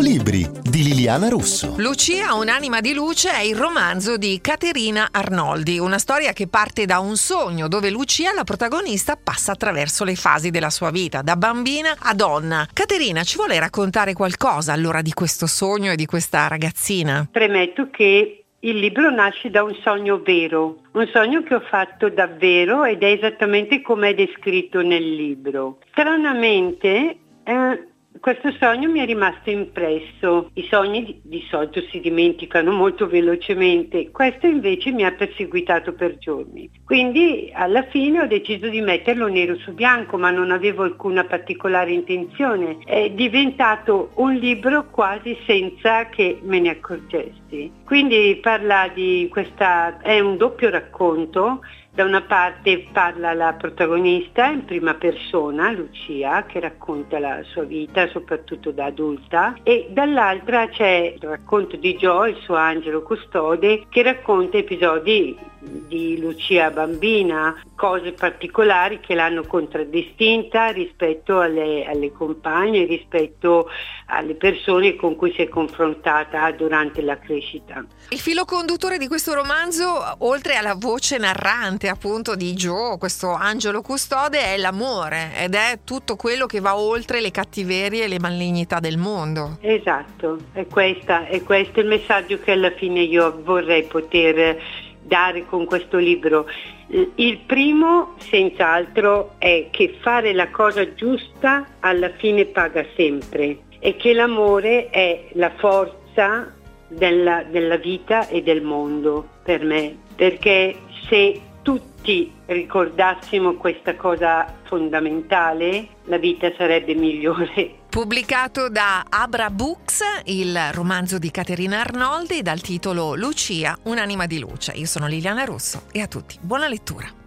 libri di Liliana Russo. Lucia, un'anima di luce, è il romanzo di Caterina Arnoldi, una storia che parte da un sogno dove Lucia, la protagonista, passa attraverso le fasi della sua vita, da bambina a donna. Caterina, ci vuole raccontare qualcosa allora di questo sogno e di questa ragazzina? Premetto che il libro nasce da un sogno vero, un sogno che ho fatto davvero ed è esattamente come è descritto nel libro. Stranamente eh, questo sogno mi è rimasto impresso. I sogni di, di, solito si dimenticano molto velocemente, questo invece mi ha perseguitato per giorni. Quindi alla fine ho deciso di metterlo nero su bianco, ma non avevo alcuna particolare intenzione. È diventato un libro quasi senza che me ne accorgessi. Quindi parla di questa, è un doppio racconto da una parte parla la protagonista in prima persona, Lucia, che racconta la sua vita, soprattutto da adulta, e dall'altra c'è il racconto di Joe, il suo angelo custode, che racconta episodi di Lucia bambina, cose particolari che l'hanno contraddistinta rispetto alle, alle, compagne, rispetto alle persone con cui si è confrontata durante la crescita. Il filo conduttore di questo romanzo, oltre alla voce narrante appunto di Joe, questo angelo custode, è l'amore ed è tutto quello che va oltre le cattiverie e le malignità del mondo. Esatto, è, questa, è questo il messaggio che alla fine io vorrei poter dare con questo libro. Il primo, senz'altro, è che fare la cosa giusta alla fine paga sempre e che l'amore è la forza della, della vita e del mondo per me, perché se tutti ricordassimo questa cosa fondamentale, la vita sarebbe migliore. Pubblicato da Abra Books, il romanzo di Caterina Arnoldi dal titolo Lucia, un'anima di luce. Io sono Liliana Russo e a tutti buona lettura.